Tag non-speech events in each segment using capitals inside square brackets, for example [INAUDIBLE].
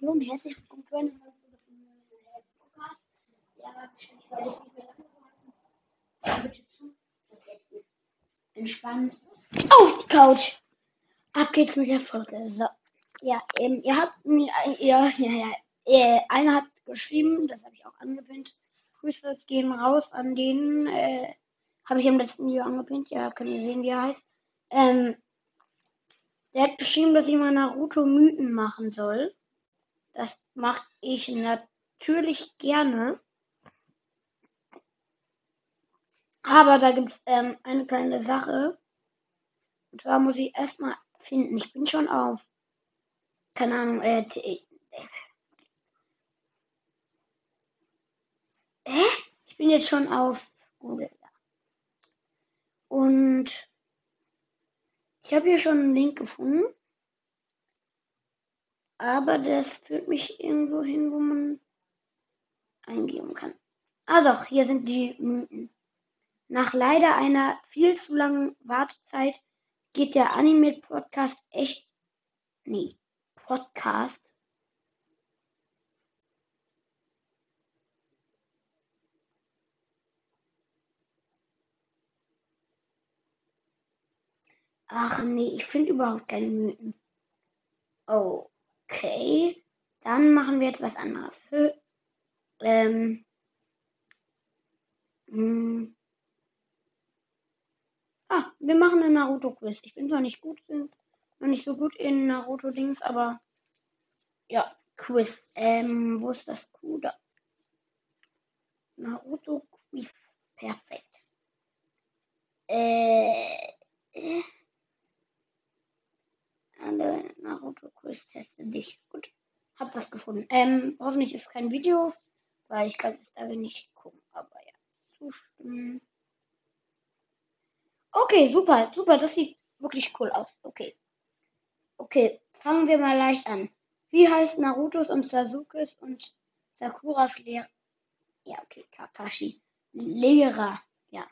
Hallo und herzlich willkommen zu einer neuen Podcast. Ja, wahrscheinlich, ich nicht mehr lange zu. Entspannt. Auf die Couch. Ab geht's mit der Folge. So. Ja, ähm, ihr habt mir, äh, ihr, ja, ja, äh, einer hat geschrieben, das habe ich auch angepinnt. Grüße gehen raus an den, äh, habe ich im letzten Video angepinnt. Ja, könnt ihr sehen, wie er heißt. Ähm, der hat geschrieben, dass ich mal Naruto Mythen machen soll. Das mache ich natürlich gerne. Aber da gibt es ähm, eine kleine Sache. Und zwar muss ich erstmal finden. Ich bin schon auf, keine Ahnung, äh, t- Hä? Ich bin jetzt schon auf Google. Und ich habe hier schon einen Link gefunden. Aber das führt mich irgendwo hin, wo man eingeben kann. Ah doch, hier sind die Mythen. Nach leider einer viel zu langen Wartezeit geht der Anime-Podcast echt. Nee, Podcast. Ach nee, ich finde überhaupt keine Mythen. Okay, dann machen wir jetzt was anderes. Ähm, hm. Ah, wir machen einen Naruto-Quiz. Ich bin zwar nicht gut in, noch nicht so gut in Naruto-Dings, aber ja, Quiz. Ähm, wo ist das Q da? Naruto-Quiz. Perfekt. Äh, äh, Naruto-Quiz teste dich. Gut, hab was gefunden. Ähm, hoffentlich ist kein Video, weil ich kann es da nicht gucken. Aber ja, zustimmen. Okay, super, super. Das sieht wirklich cool aus. Okay. Okay, fangen wir mal leicht an. Wie heißt Narutos und Sasukes und Sakuras Lehrer? Ja, okay, Kakashi. Lehrer. Ja,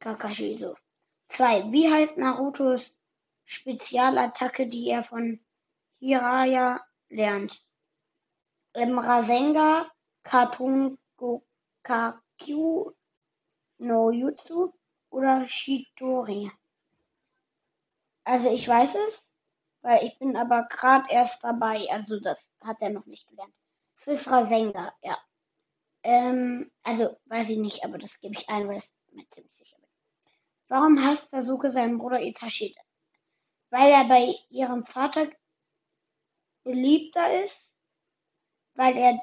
Kakashi so. Zwei. Wie heißt Narutos Spezialattacke, die er von Jiraiya lernt? Ähm, Rasengan, Gokakyu no Jutsu oder Shidori? Also ich weiß es, weil ich bin aber gerade erst dabei. Also das hat er noch nicht gelernt. Es ist Rasengan, ja. Ähm, also weiß ich nicht, aber das gebe ich ein, weil ich mir ziemlich sicher bin. Warum hasst Sasuke seinen Bruder Itachi? Weil er bei ihrem Vater beliebter ist, weil er,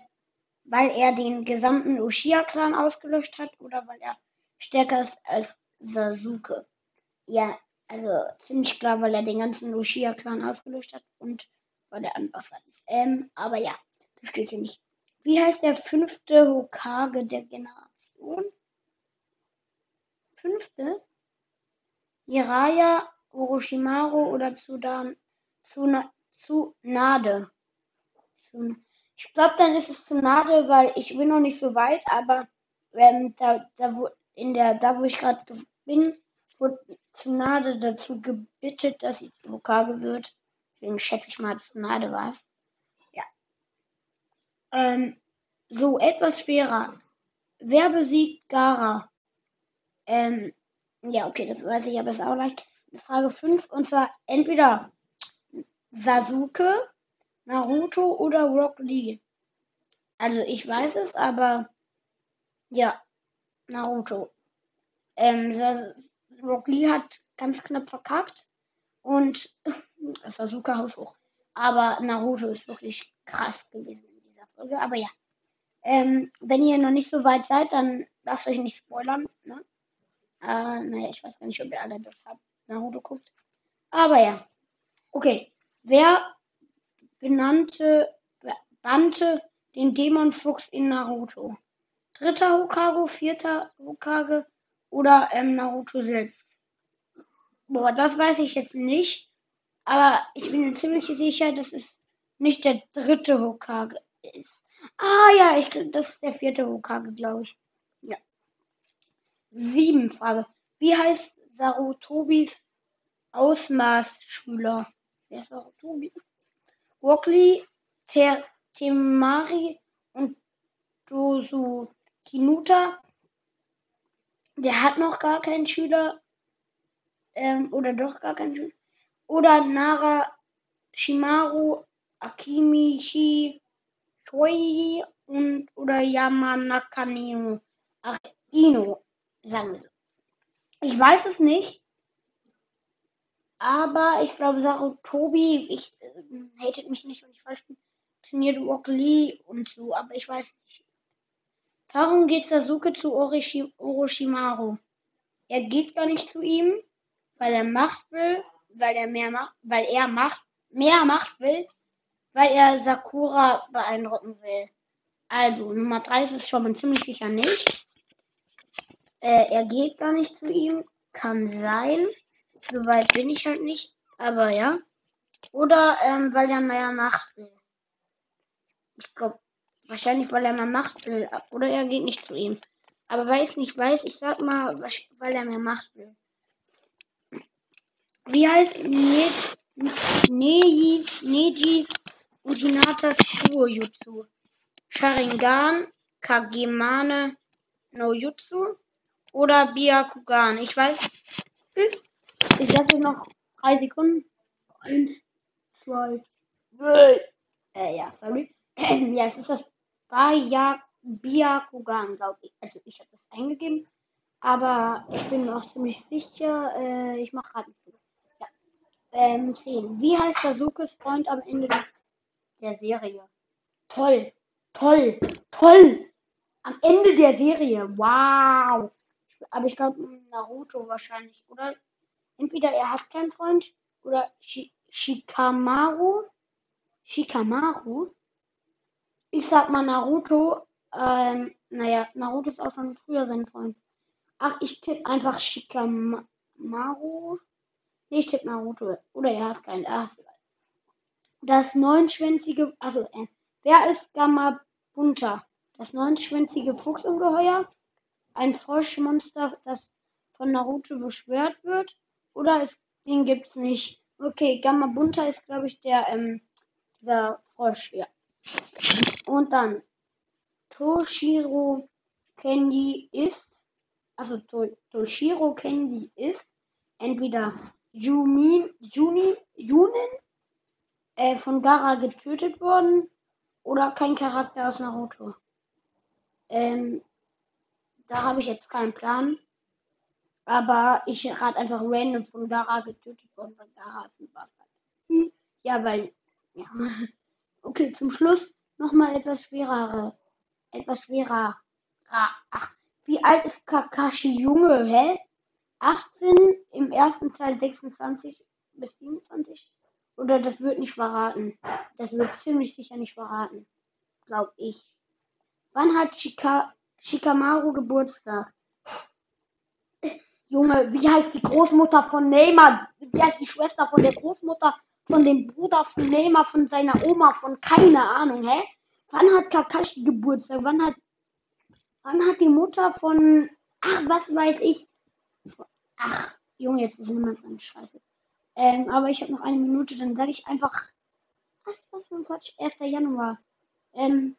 weil er den gesamten Uchiha-Clan ausgelöscht hat oder weil er stärker ist als Sasuke. Ja, also ziemlich klar, weil er den ganzen Uchiha-Clan ausgelöscht hat und weil er anders ist. Ähm, aber ja, das geht hier nicht. Wie heißt der fünfte Hokage der Generation? Fünfte? Jiraiya, Orochimaru oder Tsudan, Tsuna, Tsunade? Tsun- Ich glaube, dann ist es Tsunade, weil ich bin noch nicht so weit, aber ähm, da, da, wo, in der, da, wo ich gerade ge- bin, wurde Tsunade dazu gebittet, dass sie Hokage wird. Deswegen schätze ich mal, Tsunade war es. Ja. Ähm, so, etwas schwerer. Wer besiegt Gara? Ähm, ja, okay, das weiß ich, aber ist auch leicht. Frage 5, und zwar entweder Sasuke, Naruto oder Rock Lee. Also ich weiß es, aber ja, Naruto. Ähm, Rock Lee hat ganz knapp verkackt und [LAUGHS] Sasuke haushoch. Aber Naruto ist wirklich krass gewesen in dieser Folge. Aber ja, ähm, wenn ihr noch nicht so weit seid, dann lasst euch nicht spoilern. Ne? Äh, naja, ich weiß gar nicht, ob ihr alle das habt, Naruto guckt. Aber ja, okay. Wer benannte, bannte den Dämonfuchs in Naruto? Dritter Hokage, vierter Hokage oder ähm, Naruto selbst? Boah, das weiß ich jetzt nicht. Aber ich bin mir ziemlich sicher, dass es nicht der dritte Hokage ist. Ah ja, ich, das ist der vierte Hokage, glaube ich. Ja. Sieben Frage. Wie heißt Sarutobis Ausmaßschüler? Wer ist Sarutobi? Ter Temari und Dosu Kinuta. Der hat noch gar keinen Schüler. Ähm, oder doch gar keinen Schüler. Oder Nara Shimaru Akimichi Toi und oder Yamanaka Nino. Ach, Ino, sagen wir so. Ich weiß es nicht. Aber ich glaube, Sache Tobi, ich äh, hatet mich nicht, wenn ich bin, trainiert Rock Lee und so, aber ich weiß nicht. Warum geht Sasuke zu Orochi Orochimaru? Er geht gar nicht zu ihm, weil er Macht will, weil er mehr Macht, weil er Macht, mehr Macht will, weil er Sakura beeindrucken will. Also, Nummer 3 ist es schon mal ziemlich sicher nicht. Äh, er geht gar nicht zu ihm. Kann sein. Soweit bin ich halt nicht. Aber ja. Oder ähm, weil er mehr Macht will. Ich glaube, wahrscheinlich weil er mehr Macht will. Oder er geht nicht zu ihm. Aber ich nicht weiß, ich sag mal, weil er mehr Macht will. Wie heißt Neji, Nejis und Hinata Shurojutsu? Sharingan, Kagemane no Jutsu oder Byakugan? Ich weiß es. Ich lasse noch drei Sekunden. Eins, zwei, drei. Äh, ja, sorry. ja, es ist das Byakugan, glaube ich. Also ich habe das eingegeben. Aber ich bin noch ziemlich sicher. Äh, ich mache gerade nicht so. Ja. Ähm, 10. Wie heißt Sasukes Freund am Ende der Serie? Toll. Toll. Toll. Am Ende der Serie. Wow. Aber ich glaube Naruto wahrscheinlich, oder? Entweder er hat keinen Freund oder Sh Shikamaru. Shikamaru. Ich sag mal Naruto. Ähm, naja, Naruto ist auch schon früher sein Freund. Ach, ich tippe einfach Shikamaru. Nee, ich tippe Naruto. Oder er hat keinen. Ach, das neunschwänzige. Also, äh, wer ist Gamabunta? Das neunschwänzige Fuchsungeheuer? Ein Froschmonster, das von Naruto beschwört wird? Oder ist, den gibt's nicht? Okay, Gamabunta ist, glaube ich, der, ähm, der Frosch, ja. Und dann Toshiro Kenji ist, also to, Toshiro Kenji ist entweder Junin, Junin, Junin äh, von Gara getötet worden oder kein Charakter aus Naruto. Ähm, da habe ich jetzt keinen Plan. Aber ich rate einfach random von Gara getötet worden, weil Gara ist ein Bastard. Hm, ja, weil, ja. [LAUGHS] Okay, zum Schluss nochmal etwas schwerere. Etwas schwerer. Ach, wie alt ist Kakashi Junge, hä? 18, im ersten Teil 26 bis 27? Oder das wird nicht verraten. Das wird ziemlich sicher nicht verraten. Glaub ich. Wann hat Shika Shikamaru Geburtstag? Junge, wie heißt die Großmutter von Neymar? Wie heißt die Schwester von der Großmutter von dem Bruder von Neymar, von seiner Oma, von keine Ahnung, hä? Wann hat Kakashi Geburtstag? Wann hat, wann hat die Mutter von, ach, was weiß ich? Ach, Junge, jetzt ist niemand meine Scheiße. Ähm, aber ich habe noch eine Minute, dann sage ich einfach, was, was für ein Quatsch, 1. Januar. Ähm,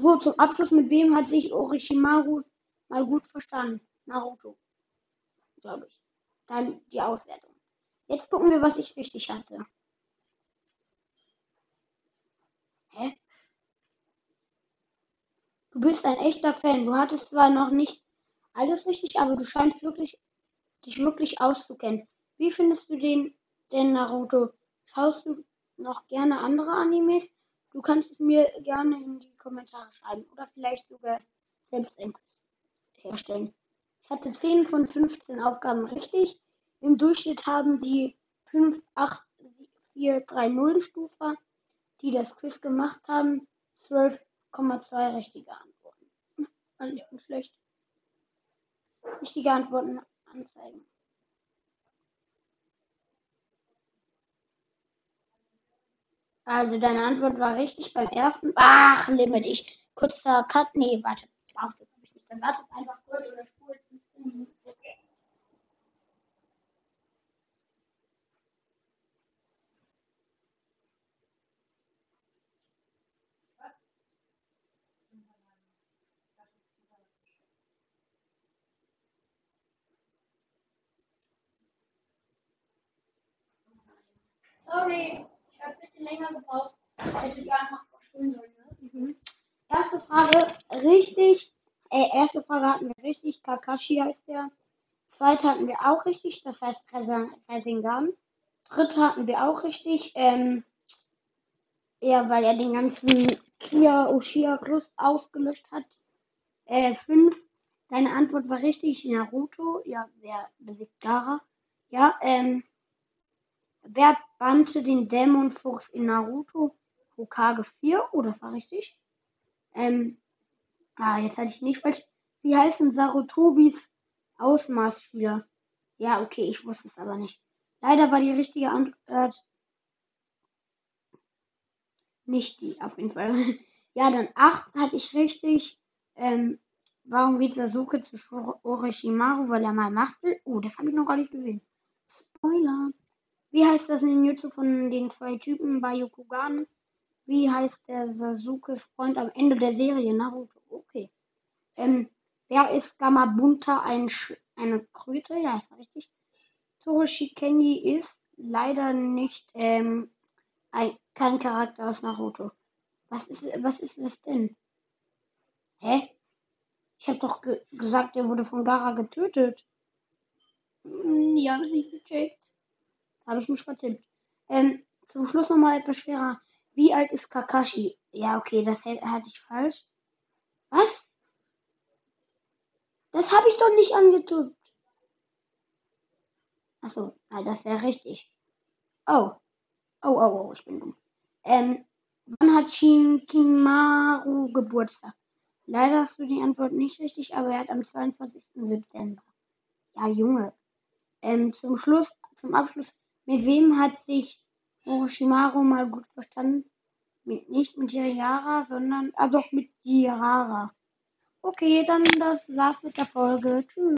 so, zum Abschluss, mit wem hat sich Orochimaru mal gut verstanden? Naruto. Glaube ich. Dann die Auswertung. Jetzt gucken wir, was ich richtig hatte. Hä? Du bist ein echter Fan. Du hattest zwar noch nicht alles richtig, aber du scheinst wirklich dich wirklich auszukennen. Wie findest du den denn Naruto? Schaust du noch gerne andere Animes? Du kannst es mir gerne in die Kommentare schreiben oder vielleicht sogar selbst herstellen. Ich hatte 10 von 15 Aufgaben richtig. Im Durchschnitt haben die 5, 8, 4, 3, 0 Stufer, die das Quiz gemacht haben, 12,2 richtige Antworten. Also ich bin schlecht. Richtige Antworten anzeigen. Also deine Antwort war richtig beim ersten. Ach, Limit. Ich kurzer Cut. Nee, warte. Ich brauche das nicht. Dann warte einfach kurz oder spult. Sorry bisschen länger gebraucht. Hätte die einfach verschwinden sollen. Ne? Mhm. Erste Frage, richtig. Äh, erste Frage hatten wir richtig. Kakashi heißt der. Zweite hatten wir auch richtig, das heißt Rasengan. Dritte hatten wir auch richtig. Ähm, ja, weil er den ganzen Kia Oshia Crust aufgelöst hat. Äh, fünf. Deine Antwort war richtig. Naruto. Ja, wer besiegt Gara? Ja, ähm. Wer bannte den Dämonenfuchs in Naruto? Hokage 4. Oh, das war richtig. Ähm. Ah, jetzt hatte ich nicht falsch. Wie heißen Sarutobis Ausmaßschüler? Ja, okay, ich wusste es aber nicht. Leider war die richtige Antwort nicht die, auf jeden Fall. [LAUGHS] Ja, dann 8 hatte ich richtig. Ähm, warum geht Sasuke zu Orochimaru, weil er mal Macht will? Oh, das habe ich noch gar nicht gesehen. Spoiler. Wie heißt das Ninjutsu von den zwei Typen bei Yokugan? Wie heißt der Sasukes Freund am Ende der Serie Naruto? Okay. Ähm, wer ist Gamabunta ein eine Kröte? Ja, ist richtig. Toroshi Kenji ist leider nicht ähm, ein, kein Charakter aus Naruto. Was ist, was ist das denn? Hä? Ich habe doch ge gesagt, er wurde von Gara getötet. Hm, ja, habe ich nicht gecheckt. Habe ich mich vertippt. Ähm, zum Schluss nochmal etwas schwerer. Wie alt ist Kakashi? Ja, okay, das hatte ich falsch. Was? Das habe ich doch nicht angetippt. Achso, ah, das wäre richtig. Oh. Oh, oh, oh, ich bin dumm. Ähm, wann hat Shinkimaru Geburtstag? Leider hast du die Antwort nicht richtig, aber er hat am 22. September. Ja, Junge. Ähm, zum Schluss, zum Abschluss, mit wem hat sich Orochimaru mal gut verstanden? Mit, nicht mit Jiraiya, sondern, also mit Jirara. Okay, dann das war's mit der Folge. Tschüss.